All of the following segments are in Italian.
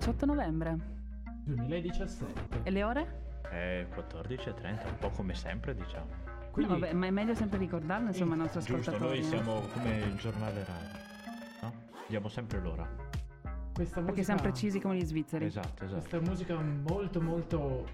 18 novembre. 2017. E le ore? È 14.30, un po' come sempre, diciamo. Quindi No, vabbè, ma è meglio sempre ricordarlo, insomma, ai nostri Giusto, ascoltatori. noi no? siamo come il giornale radio, no? Diamo sempre l'ora. questa Perché musica siamo precisi come gli svizzeri. Esatto, esatto. Questa musica molto molto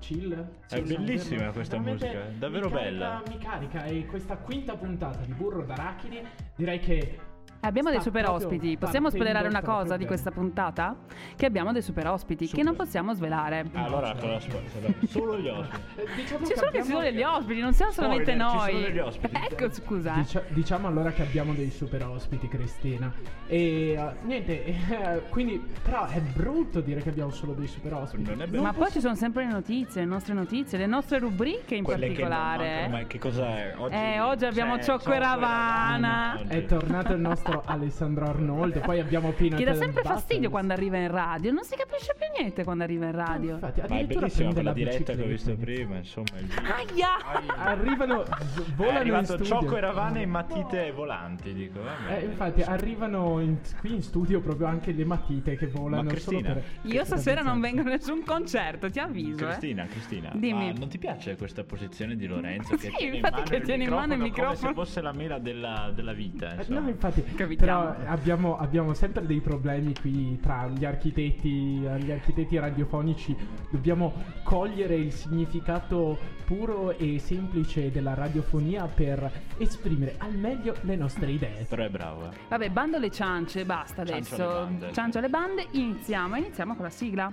chill. È bellissima davvero- questa veramente musica, davvero mi carica- bella. Mi carica e questa quinta puntata di Burro d'Arachidi direi che Eh, Abbiamo dei super ospiti. Possiamo spoilerare una cosa di questa puntata? Che abbiamo dei super ospiti che non possiamo svelare. Allora, cosa spo- solo gli ospiti. Eh, diciamo Ci sono che ci sono degli ospiti, non siamo solamente Spoiler, ci noi. sono degli ospiti. Ecco, scusa. eh. Dicia- diciamo allora che abbiamo dei super ospiti, Cristina. E eh, niente, eh, quindi, però è brutto dire che abbiamo solo dei super ospiti. Non è bello. Ma poi ci sono sempre le notizie, le nostre notizie, le nostre rubriche in Quelle che non particolare. mancano, ma che cosa è? Oggi, Eh, oggi abbiamo Ciocco e Ravana. È tornato il nostro Alessandro Arnoldo. Poi abbiamo Pino Che dà sempre Buttons. fastidio quando arriva in radio. Non si capisce più niente quando arriva in radio. Infatti, Ma è bellissima quella la diretta che ho visto prima, insomma. Il video. Aia! Arrivano, v- È volano in arrivato studio. Ciocco e Ravana in matite volanti, dico. vabbè. Eh, infatti arrivano in- qui in studio proprio anche le matite che volano Ma solo Cristina? per Io stasera non vengo a nessun concerto, ti avviso. eh. Cristina, Cristina, Dimmi. ma non ti piace questa posizione di Lorenzo che Sì, tiene in infatti mano che il tiene in mano il come microfono. se fosse la mela della, della vita, Eh, insomma. No, infatti. Però abbiamo, abbiamo sempre dei problemi qui tra gli architetti, gli architetti radiofonici. Dobbiamo cogliere il significato puro e semplice della radiofonia per esprimere al meglio le nostre idee. Però è bravo, eh. Vabbè, bando le ciance, basta adesso. Ciancio alle bande, iniziamo. Iniziamo con la sigla.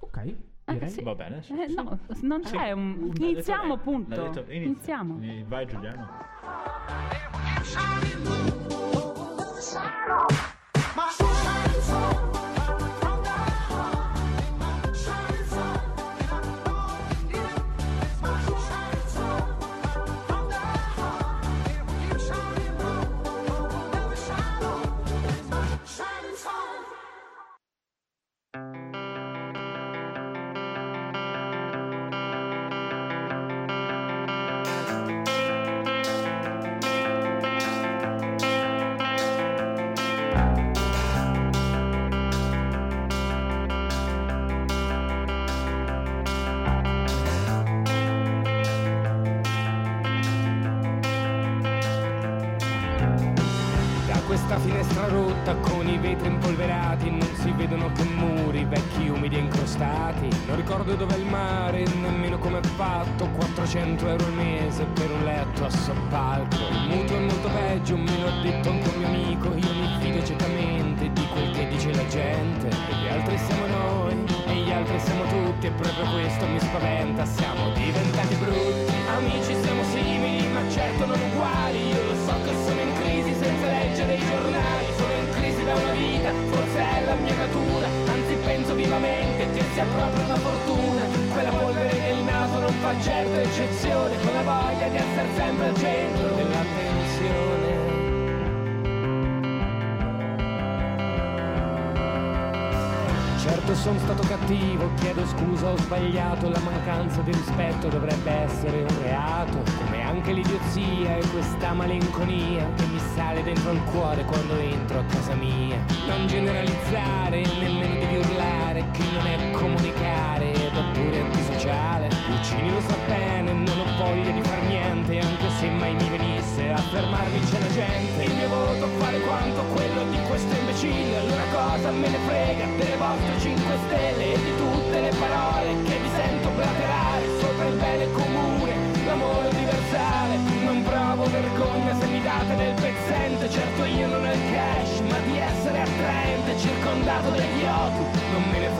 Ok, Eh, sì. Va bene, sì, Eh, sì. no, non c'è Sì. un. Iniziamo, punto. L'ha detto- inizia. Iniziamo. Vai Giuliano. Da questa finestra rotta con i vetri impolverati non si vedono che muri vecchi umidi e incrostati. Non ricordo dov'è il mare, nemmeno come è fatto. 400 euro al mese per un letto a soppalco. Il è molto peggio, me lo ha detto anche un mio amico. Io mi fido ciecamente di quel che dice la gente. E gli altri siamo noi, e gli altri siamo tutti. E proprio questo mi spaventa, siamo diventati brutti. Amici siamo simili, ma certo non uguali. Io lo so che sono in crisi leggere i giornali. Sono in crisi da una vita, forse è la mia natura. Anzi penso vivamente che sia proprio una fortuna. Quella polvere nel naso non fa certo eccezione. Con la voglia di essere sempre al centro dell'attenzione. Certo sono stato cattivo, chiedo scusa, ho sbagliato, la mancanza di rispetto dovrebbe essere un reato, come anche l'idiozia e questa malinconia che mi sale dentro il cuore quando entro a casa mia. Non generalizzare, nemmeno devi urlare, che non è comunicare ed è pure antisociale. Puccini lo sa bene, non fermarmi c'è la gente. Il mio voto vale quanto quello di questo imbecille, allora cosa me ne frega delle vostre 5 stelle e di tutte le parole che vi sento blaterare sopra il bene comune, l'amore universale. Non provo vergogna se mi date del pezzente, certo io non ho il cash, ma di essere attraente, circondato da idioti, non me ne frega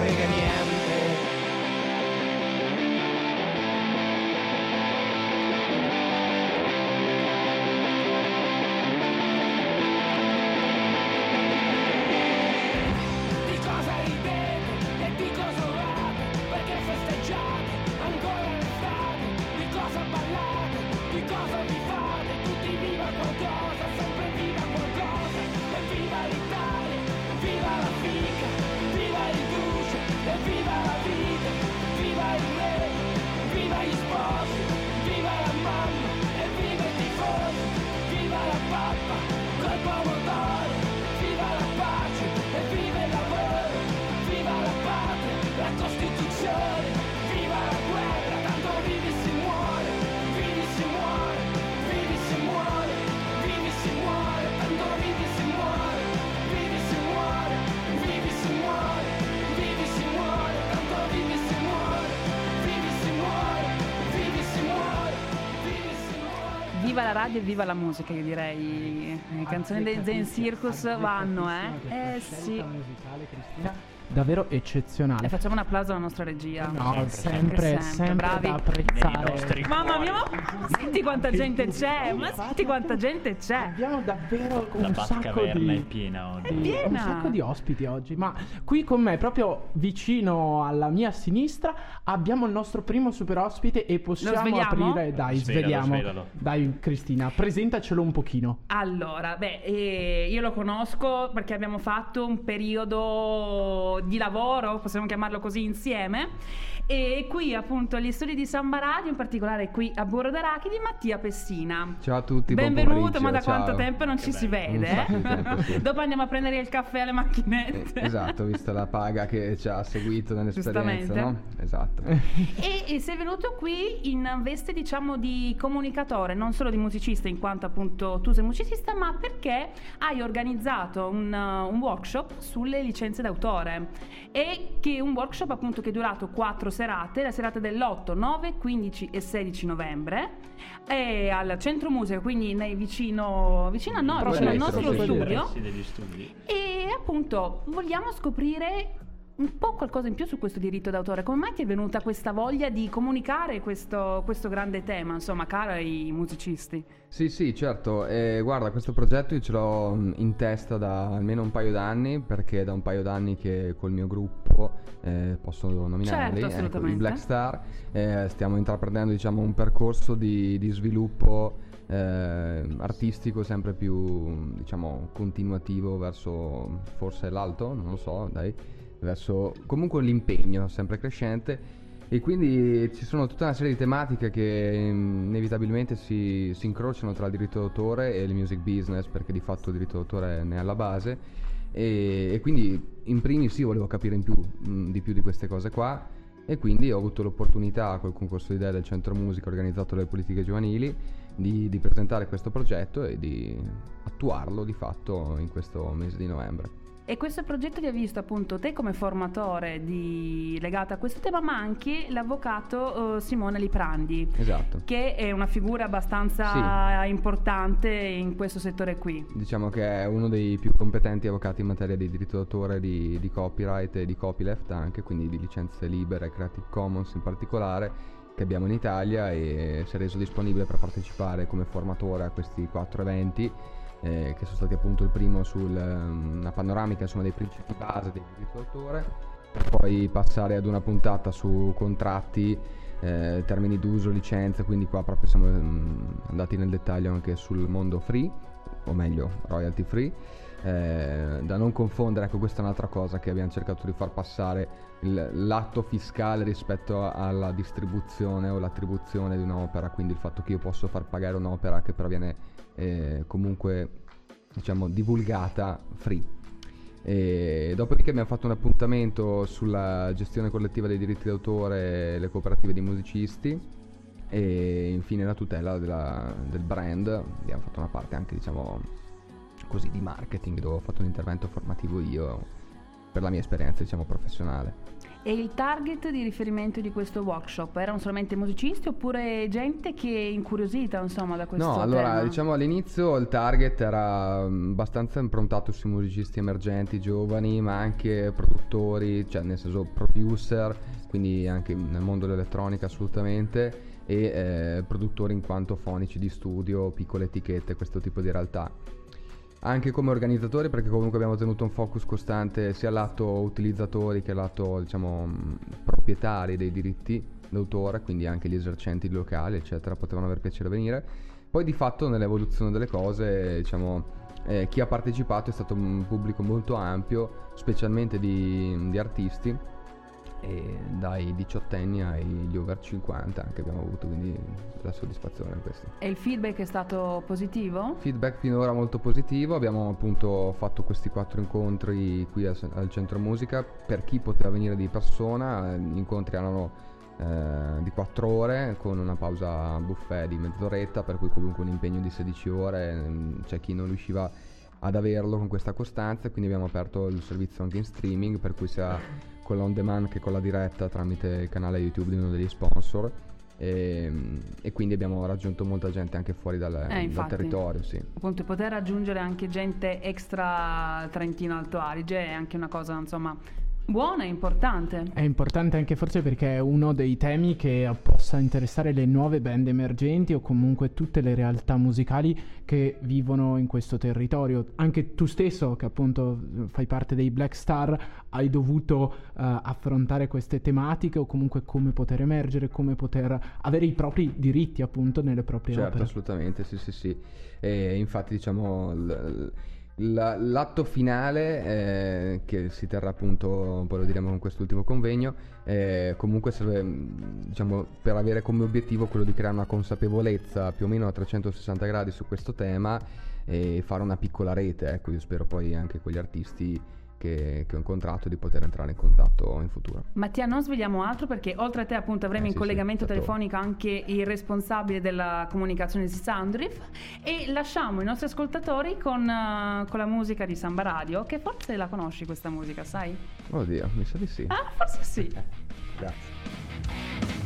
la radio e viva la musica, io direi. Le canzoni dei Zen Circus vanno, eh. Eh sì. Davvero eccezionale. E facciamo un applauso alla nostra regia. No, Sempre, sempre, sempre, bravi. da apprezzare. Mamma mia, ma senti quanta gente c'è, ma senti quanta gente c'è. Abbiamo davvero La un sacco Batcaverna è di piena oggi. È piena. un sacco di ospiti oggi, ma qui con me, proprio vicino alla mia sinistra, abbiamo il nostro primo super ospite e possiamo svegliamo? aprire. Dai, Svelalo, svelalo. Dai, Cristina, presentacelo un pochino. Allora, beh, eh, io lo conosco perché abbiamo fatto un periodo di lavoro, possiamo chiamarlo così, insieme. E qui appunto agli studi di Samba Radio, in particolare qui a Burro d'Arachidi, Mattia Pessina. Ciao a tutti, Benvenuto, ma da ciao. quanto tempo non ci si bello. vede? Sacco di tempo, sì. Dopo andiamo a prendere il caffè alle Eh, macchinette. esatto, vista la paga che ci ha seguito nell'esperienza, no? Esatto. E, e sei venuto qui in veste, diciamo, di comunicatore, non solo di musicista, in quanto appunto tu sei musicista, ma perché hai organizzato un, uh, un workshop sulle licenze d'autore. E che è un workshop appunto che è durato quattro serate, la serata dell'8, 9, 15 e 16 novembre, e al centro musica, quindi nei vicino, vicino a noi, vicino al dentro, nostro studio. E appunto vogliamo scoprire un po' qualcosa in più su questo diritto d'autore. Come mai ti è venuta questa voglia di comunicare questo, questo grande tema, insomma, caro ai musicisti? Sì, sì, certo. Eh, guarda, questo progetto io ce l'ho mh, in testa da almeno un paio d'anni, perché è da un paio d'anni che col mio gruppo, eh, posso nominarli, Certo, ecco, Black Star, eh, stiamo intraprendendo diciamo, un percorso di, di sviluppo eh, artistico sempre più diciamo, continuativo verso forse l'alto, non lo so, dai, verso comunque l'impegno sempre crescente. E quindi ci sono tutta una serie di tematiche che mm, inevitabilmente si, si incrociano tra il diritto d'autore e il music business, perché di fatto il diritto d'autore ne è alla base. E, e quindi in primis io volevo capire più, mm, di più di queste cose qua. E quindi ho avuto l'opportunità col concorso di idee del Centro Musica organizzato dalle politiche giovanili di, di presentare questo progetto e di attuarlo di fatto in questo mese di novembre. E questo progetto ti ha visto appunto te come formatore di- legato a questo tema, ma anche l'avvocato eh, Simone Liprandi, Esatto. che è una figura abbastanza importante in questo settore qui. Diciamo che è uno dei più competenti avvocati in materia di diritto d'autore, di, di copyright e di copyleft anche, quindi di licenze libere, Creative Commons in particolare, che abbiamo in Italia e si è reso disponibile per partecipare come formatore a questi quattro eventi, eh, che sono stati appunto il primo su una panoramica insomma, dei principi base del diritto d'autore, per poi passare ad una puntata su contratti, eh, termini d'uso, licenze, quindi qua proprio siamo mm, andati nel dettaglio anche sul mondo free, o meglio royalty free, eh, da non confondere, ecco questa è un'altra cosa che abbiamo cercato di far passare, il- l'atto fiscale rispetto alla distribuzione o l'attribuzione di un'opera, quindi il fatto che io posso far pagare un'opera che però viene eh, comunque diciamo divulgata free. E dopodiché abbiamo fatto un appuntamento sulla gestione collettiva dei diritti d'autore e le cooperative di musicisti e infine la tutela della- del brand. Abbiamo fatto una parte anche diciamo così di marketing dove ho fatto un intervento formativo io per la mia esperienza diciamo professionale. E il target di riferimento di questo workshop erano solamente musicisti oppure gente che è incuriosita insomma da questo No, allora tema? diciamo all'inizio il target era mm, abbastanza improntato sui musicisti emergenti, giovani, ma anche produttori, cioè nel senso producer, quindi anche nel mondo dell'elettronica assolutamente, e eh, produttori in quanto fonici di studio, piccole etichette, questo tipo di realtà. Anche come organizzatori perché comunque abbiamo tenuto un focus costante sia lato utilizzatori che lato diciamo mh, proprietari dei diritti d'autore, quindi anche gli esercenti locali eccetera potevano aver piacere venire. Poi di fatto nell'evoluzione delle cose diciamo eh, chi ha partecipato è stato un pubblico molto ampio, specialmente di, di artisti e dai diciottenni agli over 50 anche abbiamo avuto quindi la soddisfazione in questo. E il feedback è stato positivo? Feedback finora molto positivo, abbiamo appunto fatto questi quattro incontri qui al, al centro musica, per chi poteva venire di persona, eh, gli incontri erano eh, di quattro ore con una pausa buffet di mezz'oretta, per cui comunque un impegno di 16 ore, ehm, c'è chi non riusciva ad averlo con questa costanza, quindi abbiamo aperto il servizio anche in streaming, per cui sia con l'on demand che con la diretta tramite il canale YouTube di uno degli sponsor e, e quindi abbiamo raggiunto molta gente anche fuori dal, Eh, dal infatti. territorio, sì. Appunto, poter raggiungere anche gente extra Trentino Alto Adige è anche una cosa, insomma, buona e importante. È importante anche forse perché è uno dei temi che possa interessare le nuove band emergenti o comunque tutte le realtà musicali che vivono in questo territorio. Anche tu stesso, che appunto fai parte dei Black Star, hai dovuto eh, affrontare queste tematiche o comunque come poter emergere, come poter avere i propri diritti appunto nelle proprie Certo, opere. assolutamente, sì, sì, sì. E infatti, diciamo, l- l- l'atto finale eh, che si terrà appunto, poi lo diremo con quest'ultimo convegno, eh, comunque serve, mh, diciamo, per avere come obiettivo quello di creare una consapevolezza più o meno a 360 gradi su questo tema e fare una piccola rete, ecco, io spero poi anche con gli artisti che, che ho incontrato di poter entrare in contatto in futuro. Mattia, non svegliamo altro perché oltre a te appunto avremo Eh, in sì, sì, collegamento certo. telefonico anche il responsabile della comunicazione di Soundriff e lasciamo i nostri ascoltatori con, eh, con la musica di Samba Radio, che forse la conosci questa musica, sai? Oddio, mi sa di sì. Ah, forse sì. Grazie.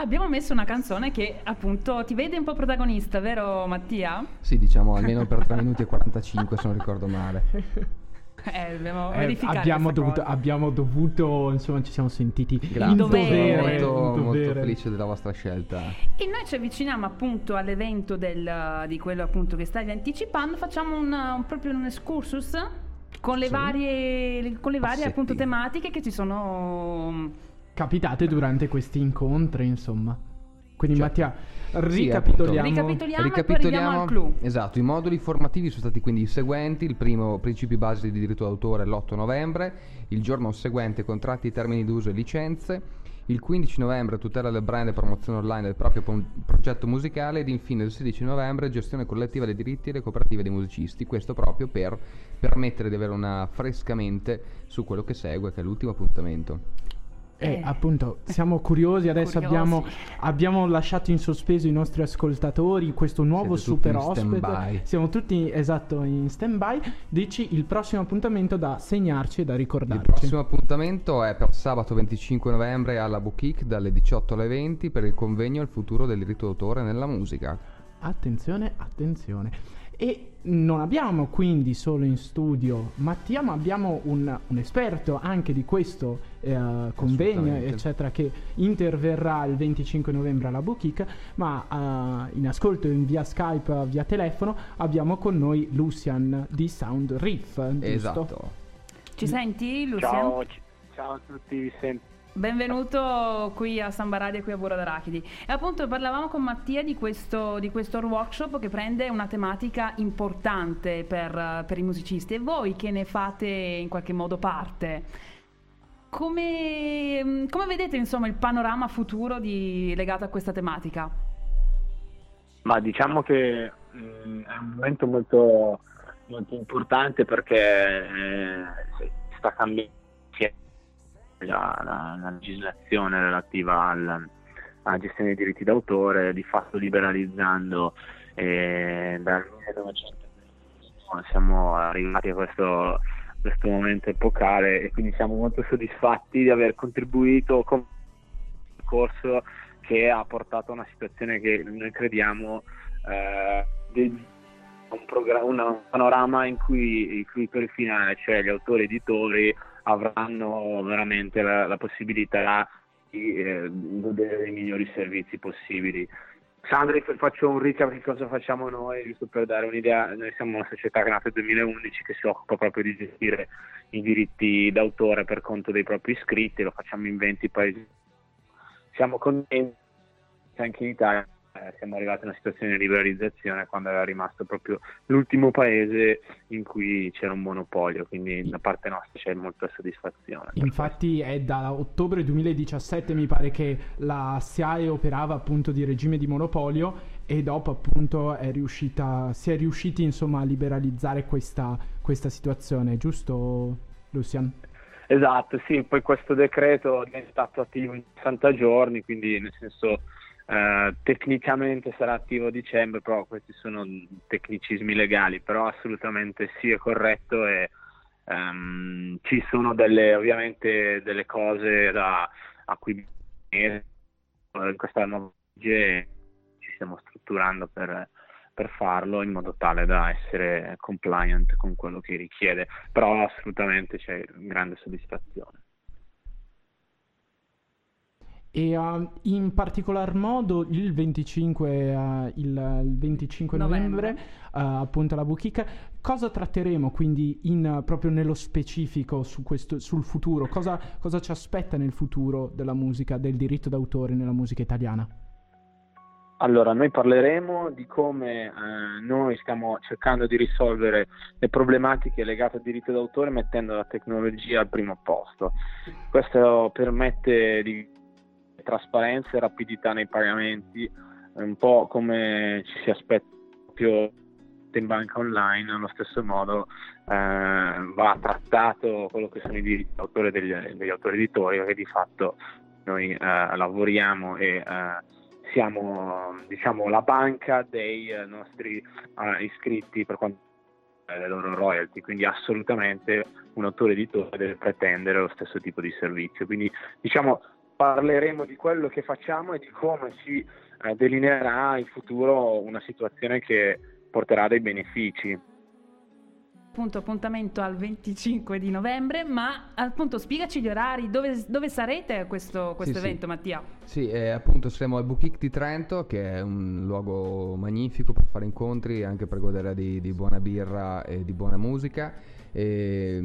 Abbiamo messo una canzone che appunto ti vede un po' protagonista, vero Mattia? Sì, diciamo almeno per 3 minuti e 45 se non ricordo male. Eh, dobbiamo Eh, abbiamo, dovuto, abbiamo dovuto, insomma, ci siamo sentiti Grazie, in dovere. sono molto, molto felice della vostra scelta. E noi ci avviciniamo appunto all'evento del- di quello appunto che stavi anticipando, facciamo un, un- proprio un excursus con le Sì. varie, con le varie appunto tematiche che ci sono capitate durante questi incontri, insomma. Quindi Certo. Mattia, Sì, ricapitoliamo. Ricapitoliamo. poi arriviamo al clou. Esatto, i moduli formativi sono stati quindi i seguenti: il primo, principi base di diritto d'autore l'8 novembre, il giorno seguente, contratti, termini d'uso e licenze, il 15 novembre, tutela del brand e promozione online del proprio progetto musicale ed infine il 16 novembre, gestione collettiva dei diritti e le cooperative dei musicisti. Questo proprio per permettere di avere una fresca mente su quello che segue, che è l'ultimo appuntamento. Eh, Eh. appunto, siamo curiosi. Adesso Curiosi. abbiamo, abbiamo lasciato in sospeso i nostri ascoltatori. Questo nuovo Siete tutti super in ospite. stand-by. Siamo tutti esatto in stand by. Dici il prossimo appuntamento da segnarci e da Il ricordarci. prossimo appuntamento è per sabato 25 novembre alla Boutique dalle 18 alle 20 per il convegno Il futuro del diritto d'autore nella musica. Attenzione, attenzione. E non abbiamo quindi solo in studio Mattia, ma abbiamo un, un esperto anche di questo eh, convegno, eccetera, che interverrà il 25 novembre alla Boutique, ma eh, in ascolto in via Skype, via telefono, abbiamo con noi Lucian di Sound Riff, giusto? Esatto. Ci senti Lucian? Ciao, ci- ciao a tutti, vi sento. Benvenuto qui a Samba Radio e qui a Burro d'Arachidi. E appunto parlavamo con Mattia di questo, di questo workshop che prende una tematica importante per, per i musicisti e voi che ne fate in qualche modo parte. Come, come vedete insomma il panorama futuro di- legato a questa tematica? Ma diciamo che mm, è un momento molto, molto importante perché eh, sta cambiando la, la- la legislazione relativa al- alla gestione dei diritti d'autore, di fatto liberalizzando eh, dal 1900 siamo arrivati a questo, questo momento epocale e quindi siamo molto soddisfatti di aver contribuito con un corso che ha portato a una situazione che noi crediamo eh, un, una- un panorama in cui il fruitore finale, cioè gli autori editori, avranno veramente la, la possibilità di eh, godere dei migliori servizi possibili. Sandri, faccio un recap di cosa facciamo noi, giusto per dare un'idea. Noi siamo una società che nata nel 2011 che si occupa proprio di gestire i diritti d'autore per conto dei propri iscritti, lo facciamo in 20 paesi. Siamo contenti che anche in Italia eh, siamo arrivati a una situazione di liberalizzazione quando era rimasto proprio l'ultimo paese in cui c'era un monopolio, quindi da parte nostra c'è molta soddisfazione. Infatti è da ottobre 2017 mi pare che la SIAE operava appunto di regime di monopolio e dopo appunto è riuscita, si è riusciti insomma a liberalizzare questa, questa situazione, giusto Lucian? Esatto, sì, poi questo decreto è stato attivo in 60 giorni, quindi nel senso eh, tecnicamente sarà attivo a dicembre, però questi sono tecnicismi legali, però assolutamente sì è corretto e um, ci sono delle, ovviamente delle cose da, a cui in questa nuova legge ci stiamo strutturando per, per farlo in modo tale da essere compliant con quello che richiede, però assolutamente c'è grande soddisfazione. E uh, in particolar modo il 25, uh, il, il 25 novembre, novembre uh, appunto la Buchica, cosa tratteremo quindi in, proprio nello specifico su questo, sul futuro? Cosa, cosa ci aspetta nel futuro della musica, del diritto d'autore nella musica italiana? Allora, noi parleremo di come eh, noi stiamo cercando di risolvere le problematiche legate al diritto d'autore mettendo la tecnologia al primo posto. Questo permette di trasparenza e rapidità nei pagamenti, un po' come ci si aspetta più in banca online, allo stesso modo eh, va trattato quello che sono i diritti d'autore degli, degli autori editori, perché di fatto noi eh, lavoriamo e eh, siamo diciamo, la banca dei eh, nostri uh, iscritti per quanto riguarda le loro royalty, quindi assolutamente un autore editore deve pretendere lo stesso tipo di servizio. Quindi diciamo parleremo di quello che facciamo e di come si uh, delineerà in futuro una situazione che porterà dei benefici appunto appuntamento al 25 di novembre, ma appunto spiegaci gli orari, dove, dove sarete a questo, questo sì, evento sì. Mattia? Sì, eh, appunto saremo al Boutique di Trento, che è un luogo magnifico per fare incontri, anche per godere di, di buona birra e di buona musica. E,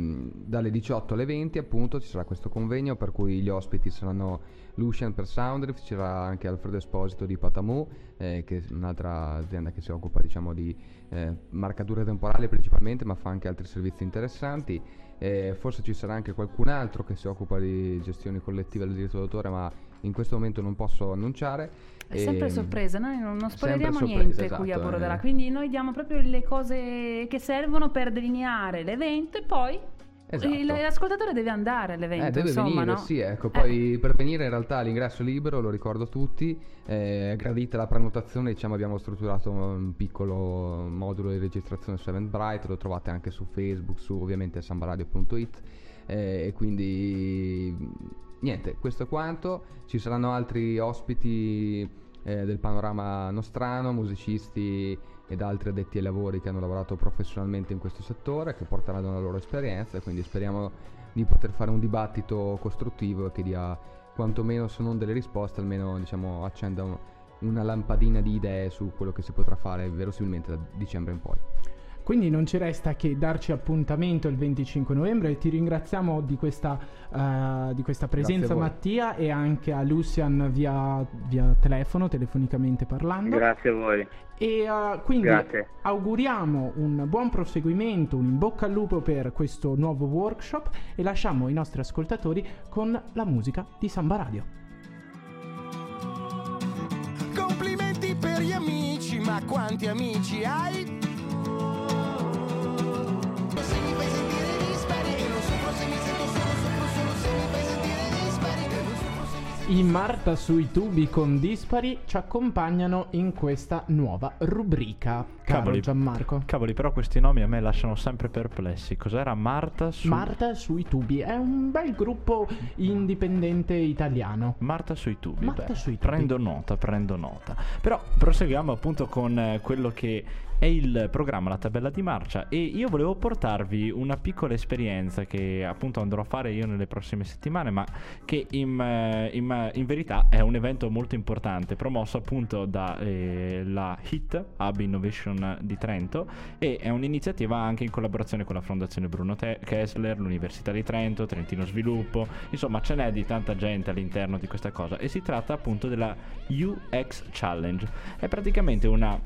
dalle 18 alle 20 appunto ci sarà questo convegno per cui gli ospiti saranno Lucian per Soundrift, ci sarà anche Alfredo Esposito di Patamu, eh, che è un'altra azienda che si occupa diciamo di eh, marcature temporali principalmente, ma fa anche altri servizi interessanti. Eh, forse ci sarà anche qualcun altro che si occupa di gestioni collettive del diritto d'autore, ma in questo momento non posso annunciare. È sempre sorpresa, noi non, spoileriamo niente esatto, qui a Borodera, eh. quindi noi diamo proprio le cose che servono per delineare l'evento e poi Esatto. L'ascoltatore deve andare all'evento. Eh, deve insomma, venire, no? sì, ecco. Poi eh. per venire in realtà l'ingresso è libero, lo ricordo a tutti. Eh, gradita la prenotazione, diciamo, abbiamo strutturato un piccolo modulo di registrazione su Eventbrite, lo trovate anche su Facebook, su ovviamente sambaradio.it. Eh, e quindi niente, questo è quanto. Ci saranno altri ospiti eh, del panorama nostrano, musicisti ed altri addetti ai lavori che hanno lavorato professionalmente in questo settore, che porteranno la loro esperienza quindi speriamo di poter fare un dibattito costruttivo che dia quantomeno se non delle risposte, almeno diciamo accenda una lampadina di idee su quello che si potrà fare verosimilmente da dicembre in poi. Quindi non ci resta che darci appuntamento il 25 novembre. Ti ringraziamo di questa, uh, di questa presenza, Mattia, e anche a Lucian via, via, telefono, telefonicamente parlando. Grazie a voi. E uh, quindi Grazie. auguriamo un buon proseguimento, un in bocca al lupo per questo nuovo workshop e lasciamo i nostri ascoltatori con la musica di Samba Radio. Complimenti per gli amici, ma quanti amici hai? I Marta sui tubi con dispari ci accompagnano in questa nuova rubrica. Caro cavoli, Gianmarco. Cavoli, però questi nomi a me lasciano sempre perplessi. Cos'era Marta su... Marta sui tubi è un bel gruppo indipendente italiano. Marta sui tubi. Marta Beh, sui tubi. Prendo nota, prendo nota. Però proseguiamo appunto con eh, quello che è il programma La tabella di marcia e io volevo portarvi una piccola esperienza che appunto andrò a fare io nelle prossime settimane ma che in, eh, in, in verità è un evento molto importante promosso appunto dalla eh, HIT Hub Innovation di Trento e è un'iniziativa anche in collaborazione con la Fondazione Bruno Te- Kessler, l'Università di Trento, Trentino Sviluppo insomma ce n'è di tanta gente all'interno di questa cosa e si tratta appunto della UX Challenge. È praticamente una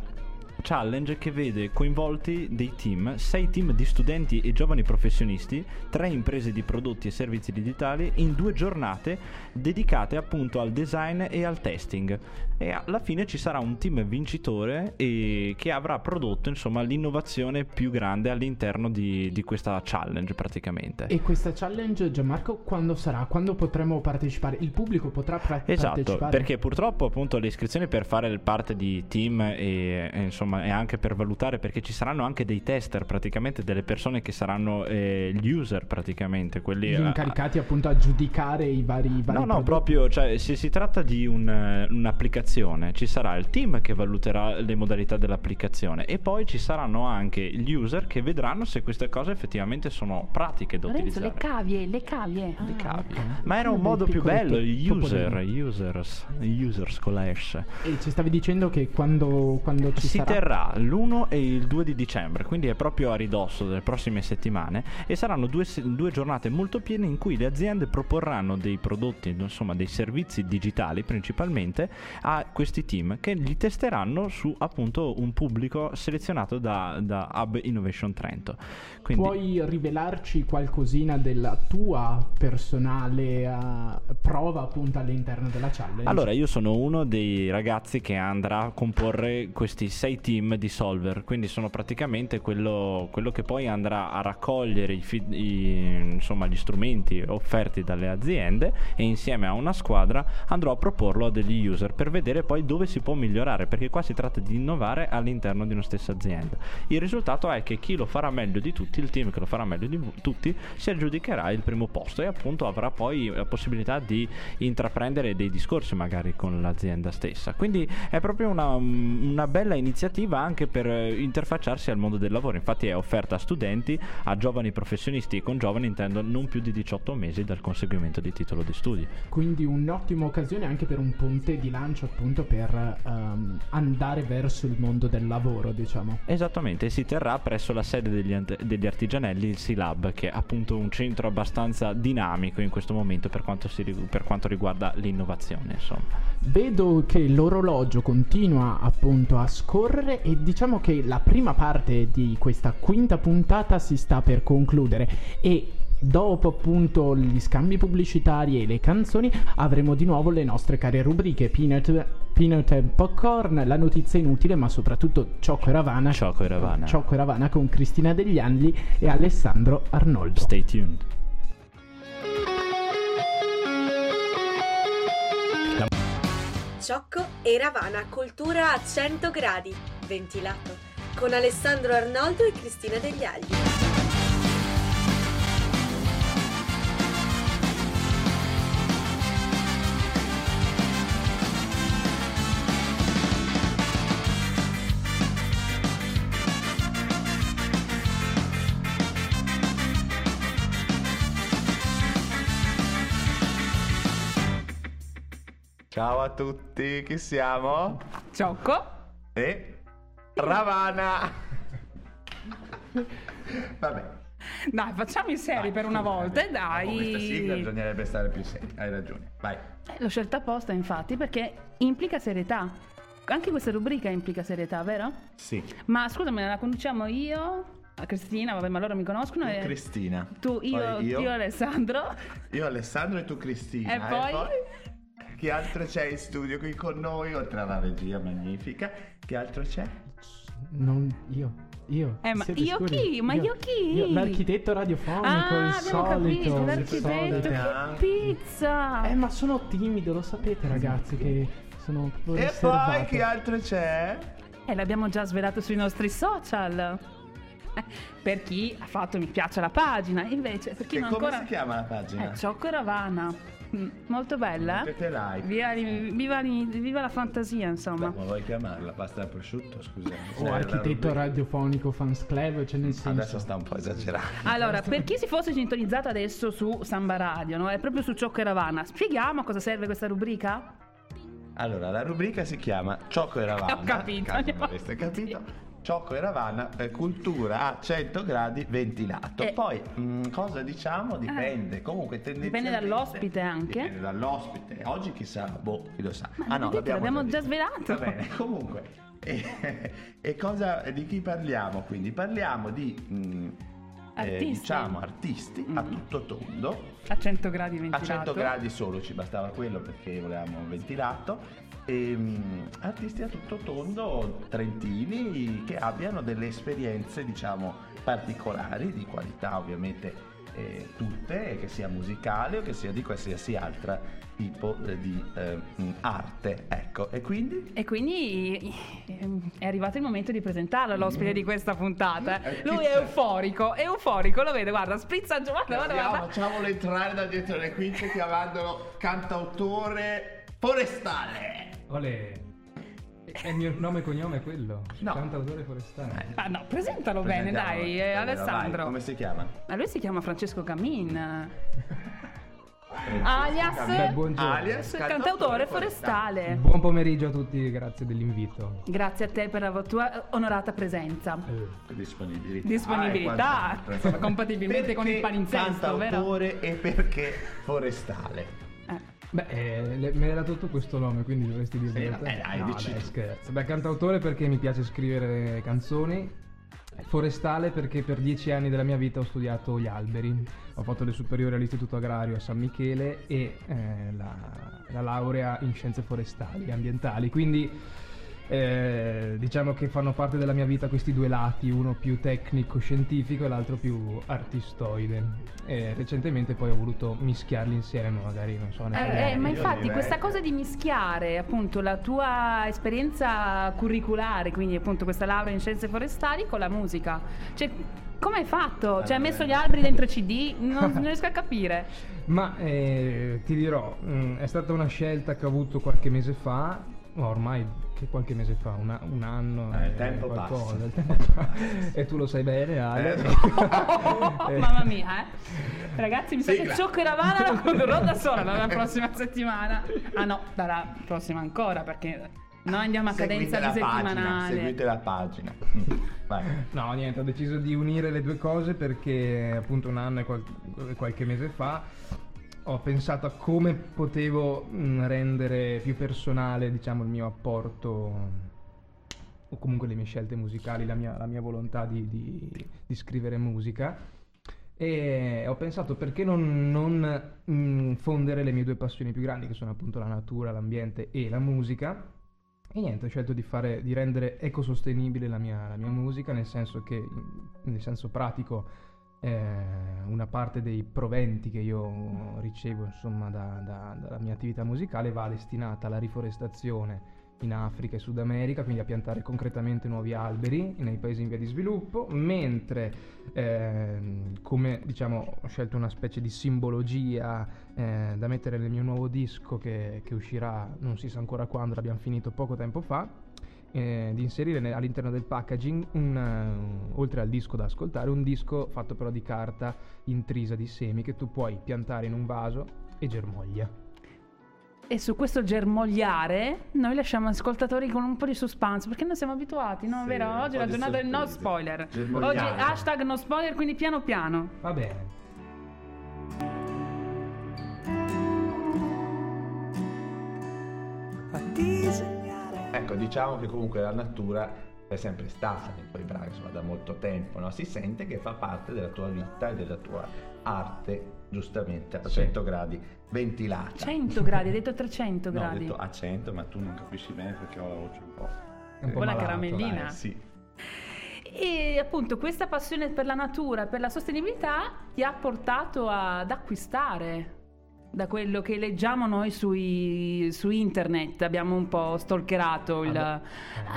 challenge che vede coinvolti dei team, sei team di studenti e giovani professionisti, tre imprese di prodotti e servizi digitali in due giornate dedicate appunto al design e al testing. E alla fine ci sarà un team vincitore e che avrà prodotto insomma l'innovazione più grande all'interno di, di questa challenge praticamente. E questa challenge, Gianmarco, quando sarà? Quando potremo partecipare? Il pubblico potrà pra- Esatto, partecipare? perché purtroppo appunto le iscrizioni per fare parte di team e, e, insomma e anche per valutare perché ci saranno anche dei tester praticamente delle persone che saranno eh, gli user praticamente quelli Gli a- incaricati appunto a giudicare i vari, i vari No, no, prodotti. proprio, cioè, se si tratta di un, eh, un'applicazione, ci sarà il team che valuterà le modalità dell'applicazione e poi ci saranno anche gli user che vedranno se queste cose effettivamente sono pratiche da Lorenzo, utilizzare. le cavie, le cavie. Le Ah, cavie. Ma era un modo più bello, to- user, users, users con la S. E ci stavi dicendo che quando, quando ci si sarà... terrà l'1 e il 2 di dicembre, quindi è proprio a ridosso delle prossime settimane e saranno due, due giornate molto piene in cui le aziende proporranno dei prodotti, insomma dei servizi digitali principalmente a questi team che li testeranno su appunto un pubblico selezionato da, da Hub Innovation Trento. Quindi, Puoi rivelarci qualcosina della tua personale eh, prova appunto all'interno della challenge? Allora, io sono uno dei ragazzi che andrà a comporre questi sei team di solver, quindi sono praticamente quello, quello che poi andrà a raccogliere i i- insomma, gli strumenti offerti dalle aziende e insieme a una squadra andrò a proporlo a degli user per vedere poi dove si può migliorare, perché qua si tratta di innovare all'interno di una stessa azienda. Il risultato è che chi lo farà meglio di tutti, il team che lo farà meglio di tutti, si aggiudicherà il primo posto e appunto avrà poi la possibilità di intraprendere dei discorsi magari con l'azienda stessa. Quindi è proprio una, una bella iniziativa anche per eh, interfacciarsi al mondo del lavoro. Infatti è offerta a studenti, a giovani professionisti e con giovani intendo non più di 18 mesi dal conseguimento di titolo di studi. Quindi un'ottima occasione anche per un ponte di lancio appunto per ehm, andare verso il mondo del lavoro, diciamo. Esattamente, si terrà presso la sede degli, ant- degli artigianelli, il Silab, che è appunto un centro abbastanza dinamico in questo momento per quanto, si per quanto riguarda l'innovazione. Insomma. Vedo che l'orologio continua appunto a scorrere e diciamo che la prima parte di questa quinta puntata si sta per concludere e dopo appunto gli scambi pubblicitari e le canzoni avremo di nuovo le nostre care rubriche Peanut, Peanut and Popcorn, la notizia inutile ma soprattutto Ciocco e Ravana. Ciocco e Ravana. Ciocco e Ravana con Cristina Degli Anli e Alessandro Arnoldo. Stay tuned. Ciocco e Ravana Cultura a 100 gradi, ventilato, con Alessandro Arnoldo e Cristina Degli Agli. Ciao a tutti, chi siamo? Ciocco. E Ravana. Vabbè. Dai, facciamo i seri per una volta, e Dopo questa sigla dai. bisognerebbe stare più seri, hai ragione. Vai. Eh, L'ho scelta apposta, infatti, perché implica serietà. Anche questa rubrica implica serietà, vero? Sì. Ma scusami, la conduciamo io, Cristina, vabbè, ma loro mi conoscono. e... Cristina. Tu, io, Poi io, io Alessandro. io Alessandro e tu Cristina. E poi? Chi altro c'è in studio qui con noi, oltre alla regia magnifica? Chi altro c'è? Non io, io. Eh, ma io sicuri? chi? Ma io chi? io- l'architetto radiofonico, Ah, il solito. capito, il l'architetto, solito. che pizza! Eh, ma sono timido, lo sapete, ragazzi, che sono proprio E riservato. poi chi altro c'è? E l'abbiamo già svelato sui nostri social. Eh, Per chi ha fatto mi piace la pagina, invece per chi E non come ancora... si chiama la pagina? Eh, Ciocco e Ravana. Mm, molto bella. Viva, viva- viva la fantasia, insomma. Ma vuoi chiamarla pasta al prosciutto, scusa? O architetto radiofonico fans club, cioè nel senso... Adesso sta un po' esagerando. Allora, per chi si fosse sintonizzato adesso su Samba Radio, no? È proprio su Ciocco e Ravana. Spieghiamo a cosa serve questa rubrica? Allora, la rubrica si chiama Ciocco e Ravana. Ho capito, caso andiamo non aveste capito. Ciocco e Ravana, eh, cultura a 100 gradi ventilato. Eh. Poi, mm, cosa diciamo? Dipende. Comunque, tendenzialmente... dall'ospite anche. Dipende dall'ospite. Oggi chissà, boh, chi lo sa. Ma ah no, vedete, l'abbiamo già detto. svelato. Va bene, comunque. E, e cosa, di chi parliamo quindi? Parliamo di mm, eh, diciamo artisti a Mm. tutto tondo A 100 gradi a ventilato. 100 gradi solo ci bastava quello perché volevamo ventilato e, mm, artisti a tutto tondo trentini che abbiano delle esperienze diciamo particolari di qualità ovviamente eh, tutte che sia musicale o che sia di qualsiasi altra tipo eh, di eh, mm, arte ecco e quindi E quindi è arrivato il momento di presentarlo l'ospite di questa puntata. Eh, Lui è euforico, è euforico, lo vede, guarda, sprizza giù, guarda, guarda. facciamolo entrare da dietro le quinte chiamandolo cantautore forestale Olè. E il mio nome e cognome è quello. No. Cantautore forestale. Ah, no, presentalo bene, dai, eh, Alessandro. vai, come si chiama? Ma lui si chiama Francesco Camin. Alias, Beh. Alias cantautore forestale. Buon pomeriggio a tutti, grazie dell'invito. Grazie a te per la tua onorata presenza. Eh, Disponibilità. Disponibilità, Ah, compatibilmente con il Perché palinsesto, vero? cantautore e perché forestale? Eh. Beh, eh, le- me l'ha dato questo nome, quindi dovresti dirlo. Sì, vabbè, dai, no, dici tu. scherzo. Beh, cantautore perché mi piace scrivere canzoni. Forestale perché per dieci anni della mia vita ho studiato gli alberi. Ho fatto le superiori all'Istituto Agrario a San Michele e eh, la, la laurea in scienze forestali e ambientali. Quindi eh, diciamo che fanno parte della mia vita questi due lati, uno più tecnico-scientifico e l'altro più artistoide. E recentemente poi ho voluto mischiarli insieme, magari non so, Eh, eh, ma infatti direi- questa cosa di mischiare appunto la tua esperienza curriculare, quindi appunto questa laurea in scienze forestali con la musica, cioè come hai fatto? Cioè hai messo gli alberi dentro i CD? Non, non riesco a capire. Ma eh, ti dirò, mh, è stata una scelta che ho avuto qualche mese fa, ormai che qualche mese fa, una- un anno. Eh, il e tempo qualcosa, passa. il tempo passa. e tu lo sai bene, Ale. Eh, Oh, mamma mia, eh. Ragazzi, mi sa che Sigla. Ciocco e Ravana la condurrò da sola dalla prossima settimana. Ah no, dalla prossima ancora perché noi andiamo a Seguite cadenza la pagina, bisettimanale. seguite la pagina. Vai. No, niente, ho deciso di unire le due cose perché appunto un anno e qual- e qualche mese fa ho pensato a come potevo mh, rendere più personale, diciamo, il mio apporto o comunque le mie scelte musicali, la mia, la mia volontà di, di- di scrivere musica. E ho pensato perché non, non, mh, fondere le mie due passioni più grandi, che sono appunto la natura, l'ambiente e la musica. E niente, ho scelto di, fare, di rendere ecosostenibile la mia, la mia musica, nel senso che, nel senso pratico, eh, una parte dei proventi che io ricevo insomma da- da- dalla mia attività musicale va destinata alla riforestazione in Africa e Sud America, quindi a piantare concretamente nuovi alberi nei paesi in via di sviluppo, mentre ehm, come diciamo ho scelto una specie di simbologia eh, da mettere nel mio nuovo disco che, che uscirà non si sa ancora quando, l'abbiamo finito poco tempo fa, eh, di inserire ne- all'interno del packaging, un, eh, oltre al disco da ascoltare, un disco fatto però di carta intrisa di semi che tu puoi piantare in un vaso e germoglia. E su questo germogliare noi lasciamo ascoltatori con un po' di suspense perché noi siamo abituati, no? Sì, Vero? Oggi è la giornata del no spoiler. Oggi hashtag no spoiler, quindi piano piano. Va bene. Ecco, diciamo che comunque la natura è sempre stata nei tuoi brani, insomma, da molto tempo, no? Si sente che fa parte della tua vita e della tua arte, giustamente, a 100 gradi, ventilata. 100 gradi, hai detto 300 No, ho gradi. detto a 100, ma tu non capisci bene perché ho la voce un po'... Un po' Con la caramellina. Eh, sì. E appunto questa passione per la natura, per la sostenibilità ti ha portato ad acquistare da quello che leggiamo noi sui, su internet, abbiamo un po' stalkerato il... Ah,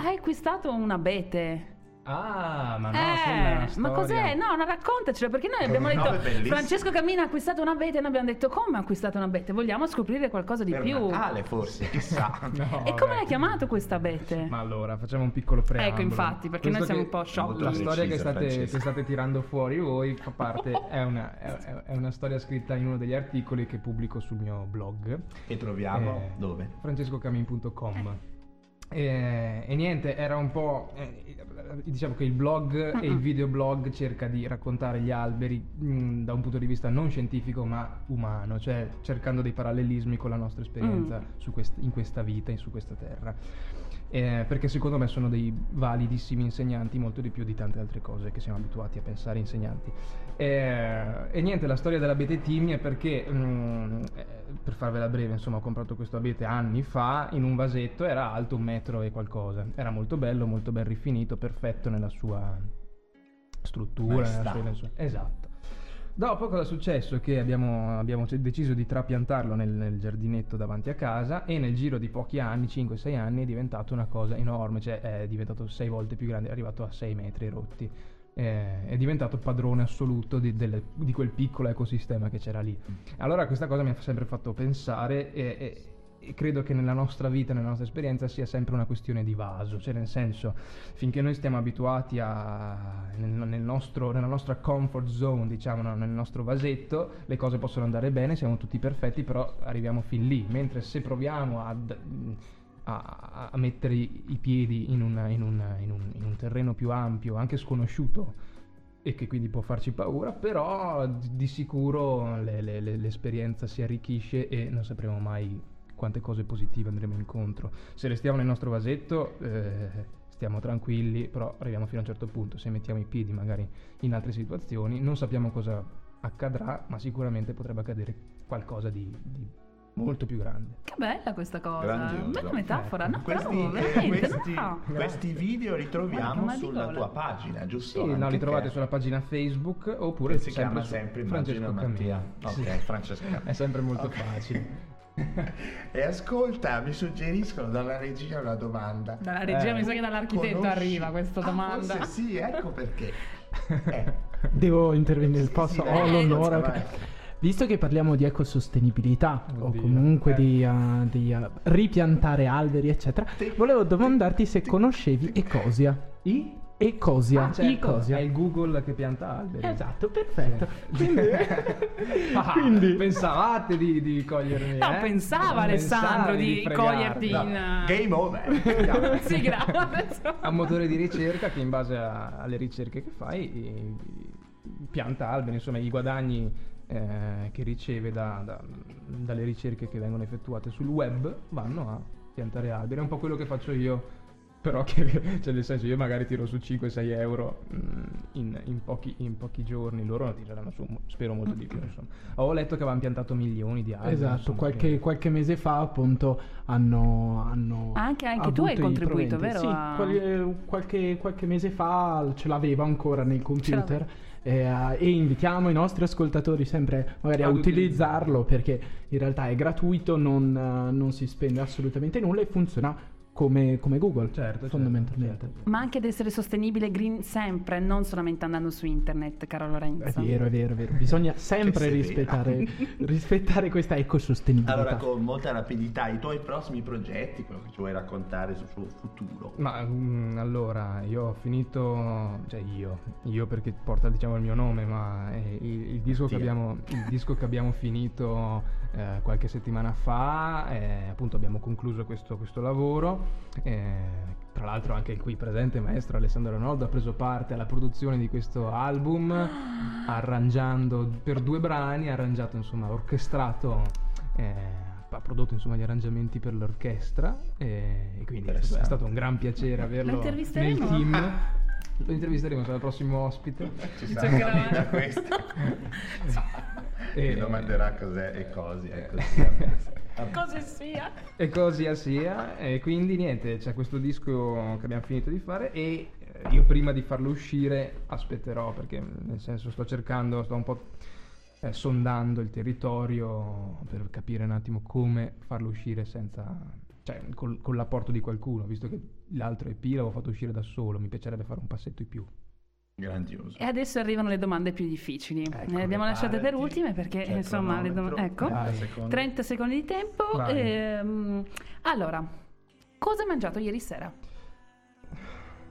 Hai acquistato un abete. Ah, ma no, Eh, una ma cos'è? No, no, raccontacelo perché noi abbiamo No, detto. Francesco Camina ha acquistato un abete e noi abbiamo detto come ha acquistato un abete? Vogliamo scoprire qualcosa di Per più. Natale forse, chissà. No, E come vabbè. l'hai chiamato questo abete? Ma allora, facciamo un piccolo preambolo. Ecco, infatti, perché noi Questo siamo che- un po' sciocchi. La storia che state, che state tirando fuori voi fa parte, è una, è, è una storia scritta in uno degli articoli che pubblico sul mio blog. Che troviamo Eh, dove? francescocamin.com E, e niente, era un po'. eh, diciamo che il blog e il videoblog cerca di raccontare gli alberi mh, da un punto di vista non scientifico ma umano, cioè cercando dei parallelismi con la nostra esperienza Mm. su quest- in questa vita e su questa terra. Eh, perché secondo me sono dei validissimi insegnanti, molto di più di tante altre cose che siamo abituati a pensare insegnanti. Eh, e niente, la storia dell'abete Timmy è perché, mm, eh, per farvela breve, insomma, ho comprato questo abete anni fa in un vasetto, era alto un metro e qualcosa. Era molto bello, molto ben rifinito, perfetto nella sua struttura. nella sua- nella sua- Esatto. Dopo cosa è successo? Che abbiamo, abbiamo deciso di trapiantarlo nel, nel giardinetto davanti a casa e nel giro di pochi anni, 5-6 anni, è diventato una cosa enorme, cioè è diventato 6 volte più grande, è arrivato a 6 metri rotti. È diventato padrone assoluto di, delle- di quel piccolo ecosistema che c'era lì. Allora questa cosa mi ha sempre fatto pensare e credo che nella nostra vita, nella nostra esperienza sia sempre una questione di vaso, cioè nel senso finché noi stiamo abituati a, nel, nel nostro, nella nostra comfort zone, diciamo, nel nostro vasetto, le cose possono andare bene, siamo tutti perfetti, però arriviamo fin lì, mentre se proviamo ad- a, a mettere i, piedi in, una- in una- in un, in un terreno più ampio, anche sconosciuto, e che quindi può farci paura, però di sicuro le- le- le- l'esperienza si arricchisce e non sapremo mai quante cose positive andremo incontro. Se restiamo nel nostro vasetto eh, stiamo tranquilli, però arriviamo fino a un certo punto. Se mettiamo i piedi magari in altre situazioni, non sappiamo cosa accadrà, ma sicuramente potrebbe accadere qualcosa di, di molto più grande. Che bella questa cosa. Grandioso. Bella metafora, no? Questi, Bravo, eh, questi- no? questi video li troviamo sulla tua pagina, giusto? Sì, no, li trovate che- sulla pagina Facebook oppure si sempre chiama sempre Francesco Mattia. Ok, Sì. Francesco. È sempre molto Ok. facile. e ascolta, mi suggeriscono dalla regia una domanda. Dalla regia Eh, mi sa che dall'architetto Conosci- arriva questa Ah, domanda. forse sì, ecco perché. Eh, Devo intervenire, Sì, posso? sì, Ho dai, l'onore. vai. Visto che parliamo di ecosostenibilità o Oddio. comunque Eh. di, uh, di, uh, ripiantare alberi, eccetera, volevo domandarti se conoscevi Ecosia. I? Ecosia. Ah, certo, Ecosia. È il Google che pianta alberi. Esatto, perfetto. Sì. Quindi, Ah, quindi- pensavate di, di cogliermi? No, eh? pensava Alessandro di fregarmi. coglierti No, in... eh, Game over. Sigla. Ha un motore di ricerca che in base a- alle ricerche che fai pianta alberi, insomma i guadagni eh, che riceve da- da- dalle ricerche che vengono effettuate sul web vanno a piantare alberi. È un po' quello che faccio io, però che, cioè nel senso io magari tiro su 5-6 euro mm, in, in pochi, in pochi giorni, loro ne tireranno su, spero molto di più. Insomma. Ho letto che avevano piantato milioni di alberi. Esatto, insomma, qualche, quindi- qualche mese fa appunto hanno... hanno Anche- anche tu hai contribuito, proventi. vero, Sì, a- quali- qualche, qualche mese fa ce l'avevo ancora nel computer. eh, e invitiamo i nostri ascoltatori sempre magari a utilizzarlo perché in realtà è gratuito, non, eh, non si spende assolutamente nulla e funziona come, come Google, Certo, certo, fondamentalmente. certo. Ma anche ad essere sostenibile green sempre, non solamente andando su internet, caro Lorenzo. È vero, è vero, è vero. Bisogna sempre rispettare, rispettare questa ecosostenibilità. Allora, con molta rapidità, i tuoi prossimi progetti, quello che ci vuoi raccontare sul suo futuro. Ma mm, allora, io ho finito, cioè io, io perché porta diciamo il mio nome, ma eh, il, il disco, abbiamo, il disco che abbiamo finito eh, qualche settimana fa, eh, appunto abbiamo concluso questo, questo lavoro. eh, tra l'altro anche il qui presente maestro Alessandro Ronaldo ha preso parte alla produzione di questo album, arrangiando per due brani, ha arrangiato insomma, ha orchestrato... eh, ha prodotto insomma gli arrangiamenti per l'orchestra e, e quindi è stato, un gran piacere averlo nel team. Lo intervisteremo sarà il prossimo ospite. Ci sarà una vita questa. E- Ti domanderà cos'è e così. Ecco. Così sia. E così sia. E quindi niente, c'è questo disco che abbiamo finito di fare e eh, io prima di farlo uscire aspetterò perché nel senso sto cercando, sto un po' eh, sondando il territorio per capire un attimo come farlo uscire senza... Cioè, col- con l'apporto di qualcuno, visto che l'altro EP l'avevo fatto uscire da solo, mi piacerebbe fare un passetto in più. Grandioso. E adesso arrivano le domande più difficili. Ecco, le abbiamo lasciate per ultime perché insomma le domande... Ecco, 30 Vai. secondi. 30 secondi di tempo. Ehm, allora, cosa hai mangiato ieri sera?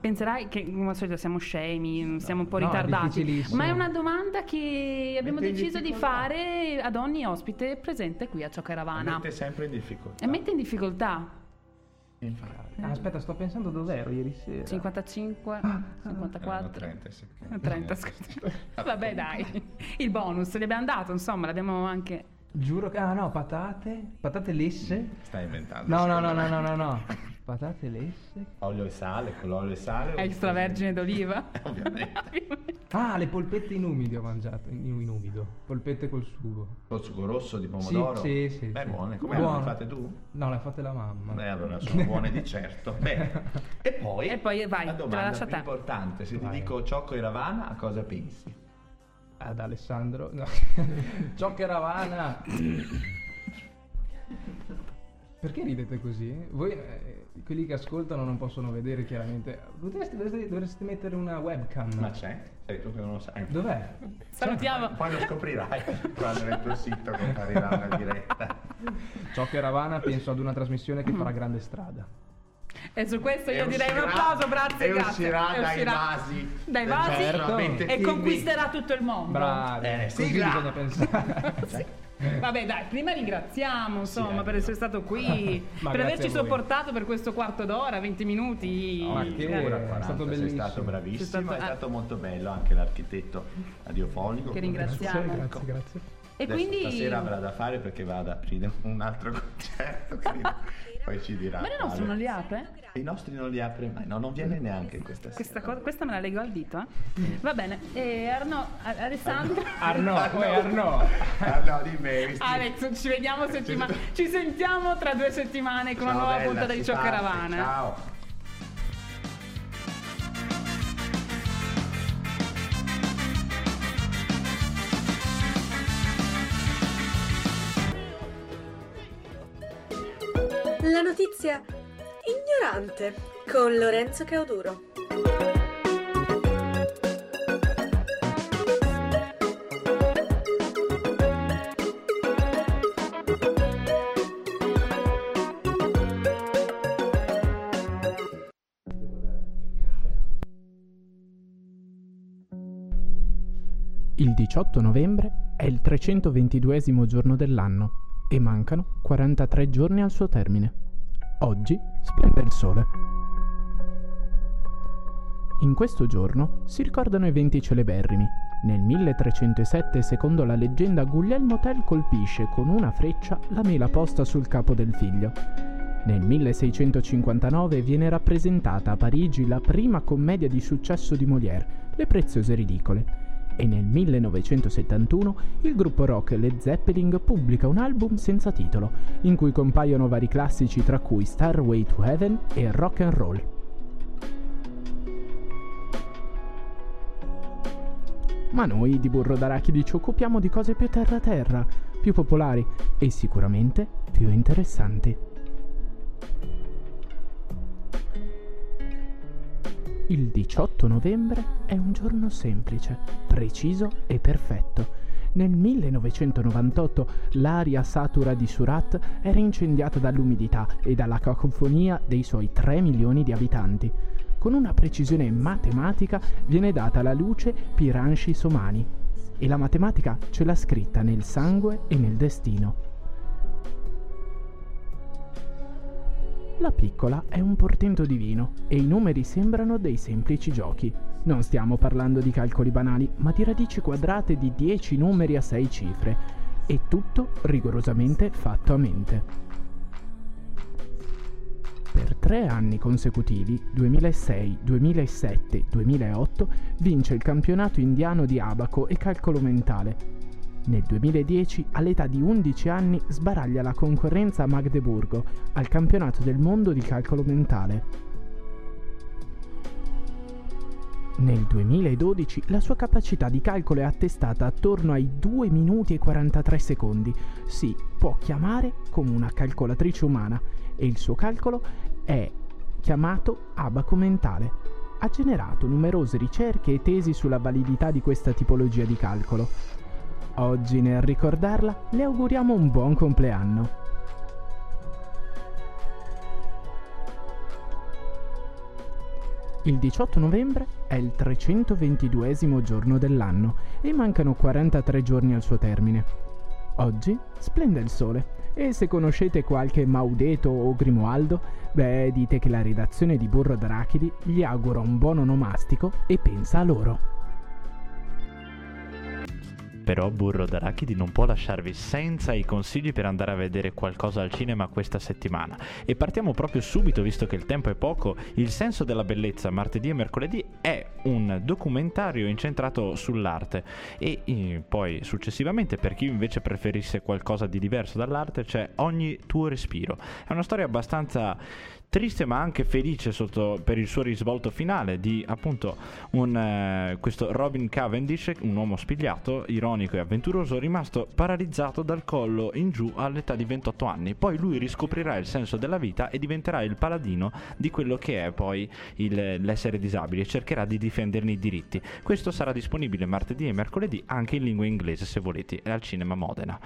Penserai che come al solito siamo scemi, siamo un po' No, ritardati, ma è una domanda che abbiamo Mette deciso di fare ad ogni ospite presente qui a Ciò Mi Caravana. mette sempre in difficoltà. E mette in difficoltà. Ah, aspetta, sto pensando dov'ero ieri sera. 55, Ah, 54. Erano 30 secondi. 30, scusa. Vabbè, dai. Il bonus gli abbiamo dato, insomma, l'abbiamo anche. Giuro che... Ah no, patate? Patate lesse? Stai inventando. No, no, no, no, no, no, no. Patate lesse? Olio e sale, con l'olio e sale. Extravergine d'oliva? Ovviamente. Ah, le polpette in umido ho mangiato, in, in umido. Polpette col sugo. Col sugo rosso di pomodoro. Sì, sì, sì. Beh, sì. buone. Come le fate tu? No, le ha fatte la mamma. Beh, allora sono buone di certo. Bene. E poi, E poi vai, la la domanda lascio a più te. importante, se ti Vai. dico Ciocco e Ravana, a cosa pensi? Ad Alessandro. No. Ciocca Ravana. Perché ridete così? Voi, eh, quelli che ascoltano, non possono vedere chiaramente. Dovreste, dovreste- dovreste mettere una webcam. Ma c'è? Sei tu che non lo sai. Dov'è? Salutiamo. Poi lo scoprirai quando nel tuo sito comparirà una diretta. Ciocca Ravana penso ad una trasmissione che farà grande strada. E su questo io E direi un uscirà- applauso, grazie, e grazie. uscirà E dai uscirà vasi Dai vasi Certamente e conquisterà tutto il mondo. Bravi. Bene, così sigla. bisogna pensare. Vabbè, dai, prima ringraziamo insomma dai, per essere stato qui, per averci sopportato per questo quarto d'ora, 20 minuti. Ma che- Grazie. Ora è 40, stato sei bellissimo. stato bravissimo, Sei stato- è ah. stato molto bello anche l'architetto radiofonico. Che ringraziamo. Grazie, grazie. E Adesso quindi Stasera avrà da fare perché va ad aprire un altro concerto, credo. Poi ci dirà. Ma nostro quale. non li apre? I nostri non li apre mai, no, non viene neanche questa sera. Questa, cosa, questa me la leggo al dito, eh? Va bene. E Arno, A- Alessandro. Arno, poi Arno. Ah no, di me. Alex, ci vediamo settimana. Ci sentiamo tra due settimane con una Ciao, nuova bella, puntata di Ciò parte, Caravana. Ciao. La notizia ignorante con Lorenzo Cauduro. Il 18 novembre è il 322 giorno dell'anno e mancano 43 giorni al suo termine. Oggi splende il sole. In questo giorno si ricordano eventi celeberrimi. Nel 1307, secondo la leggenda, Guglielmo Tell colpisce con una freccia la mela posta sul capo del figlio. Nel 1659 viene rappresentata a Parigi la prima commedia di successo di Molière, Le preziose ridicole. E nel 1971 il gruppo rock Led Zeppelin pubblica un album senza titolo, in cui compaiono vari classici tra cui Starway to Heaven e Rock and Roll. Ma noi di Burro d'Arachidi ci occupiamo di cose più terra-terra, più popolari e sicuramente più interessanti. Il 18 novembre è un giorno semplice, preciso e perfetto. Nel 1998 l'aria satura di Surat era incendiata dall'umidità e dalla cacofonia dei suoi 3 milioni di abitanti. Con una precisione matematica viene data la luce Piranshi Somani e la matematica ce l'ha scritta nel sangue e nel destino. La piccola è un portento divino e i numeri sembrano dei semplici giochi. Non stiamo parlando di calcoli banali, ma di radici quadrate di 10 numeri a 6 cifre. E tutto rigorosamente fatto a mente. Per tre anni consecutivi, 2006, 2007, 2008, vince il campionato indiano di abaco e calcolo mentale. Nel 2010, all'età di 11 anni, sbaraglia la concorrenza a Magdeburgo al campionato del mondo di calcolo mentale. Nel 2012 la sua capacità di calcolo è attestata attorno ai 2 minuti e 43 secondi. Si può chiamare come una calcolatrice umana e il suo calcolo è chiamato abaco mentale. Ha generato numerose ricerche e tesi sulla validità di questa tipologia di calcolo. Oggi nel ricordarla le auguriamo un buon compleanno. Il 18 novembre è il 322 giorno dell'anno e mancano 43 giorni al suo termine. Oggi splende il sole e se conoscete qualche Maudeto o Grimoaldo, beh, dite che la redazione di Burro d'Arachidi gli augura un buon onomastico e pensa a loro. Però Burro d'Arachidi non può lasciarvi senza i consigli per andare a vedere qualcosa al cinema questa settimana. E partiamo proprio subito, visto che il tempo è poco. Il senso della bellezza, martedì e mercoledì, è un documentario incentrato sull'arte. E eh, poi successivamente, per chi invece preferisse qualcosa di diverso dall'arte, c'è Ogni tuo respiro. È una storia abbastanza triste ma anche felice sotto, per il suo risvolto finale di appunto un, eh, questo Robin Cavendish, un uomo spigliato, ironico e avventuroso, rimasto paralizzato dal collo in giù all'età di 28 anni. Poi lui riscoprirà il senso della vita e diventerà il paladino di quello che è poi il, l'essere disabile e cercherà di difenderne i diritti. Questo sarà disponibile martedì e mercoledì anche in lingua inglese se volete, al cinema Modena.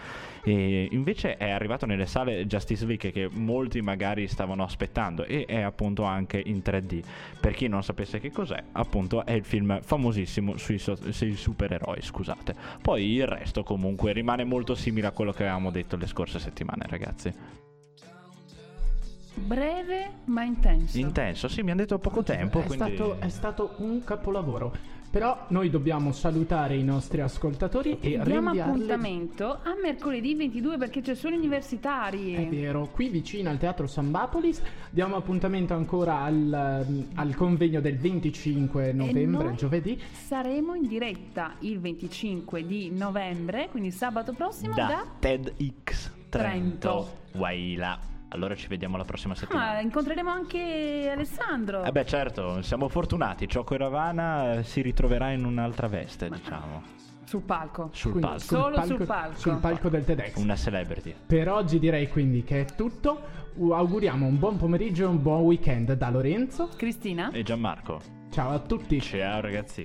E invece è arrivato nelle sale Justice League che molti magari stavano aspettando e è appunto anche in 3D. Per chi non sapesse che cos'è, appunto è il film famosissimo sui, so- sui supereroi, scusate. Poi il resto comunque rimane molto simile a quello che avevamo detto le scorse settimane, ragazzi. Breve ma intenso. Intenso, sì, mi hanno detto poco tempo, È, quindi... stato, è stato un capolavoro. Però noi dobbiamo salutare i nostri ascoltatori e Diamo rinviarli appuntamento a mercoledì 22 perché c'è solo universitari. È vero, qui vicino al Teatro Sambapolis diamo appuntamento ancora al, al convegno del 25 novembre, giovedì. Saremo in diretta il 25 di novembre, quindi sabato prossimo da, da TEDx Trento. Trento. Waila. Allora ci vediamo la prossima Ah, settimana. incontreremo anche Alessandro. Eh beh certo, siamo fortunati, Ciocco e Ravana eh, si ritroverà in un'altra veste, diciamo, Sul palco. sul Quindi palco. Solo sul palco. Sul palco del TEDx. Una celebrity. Per oggi direi quindi che è tutto. Auguriamo un buon pomeriggio e un buon weekend da Lorenzo. Cristina? E Gianmarco. Ciao a tutti. Ciao ragazzi.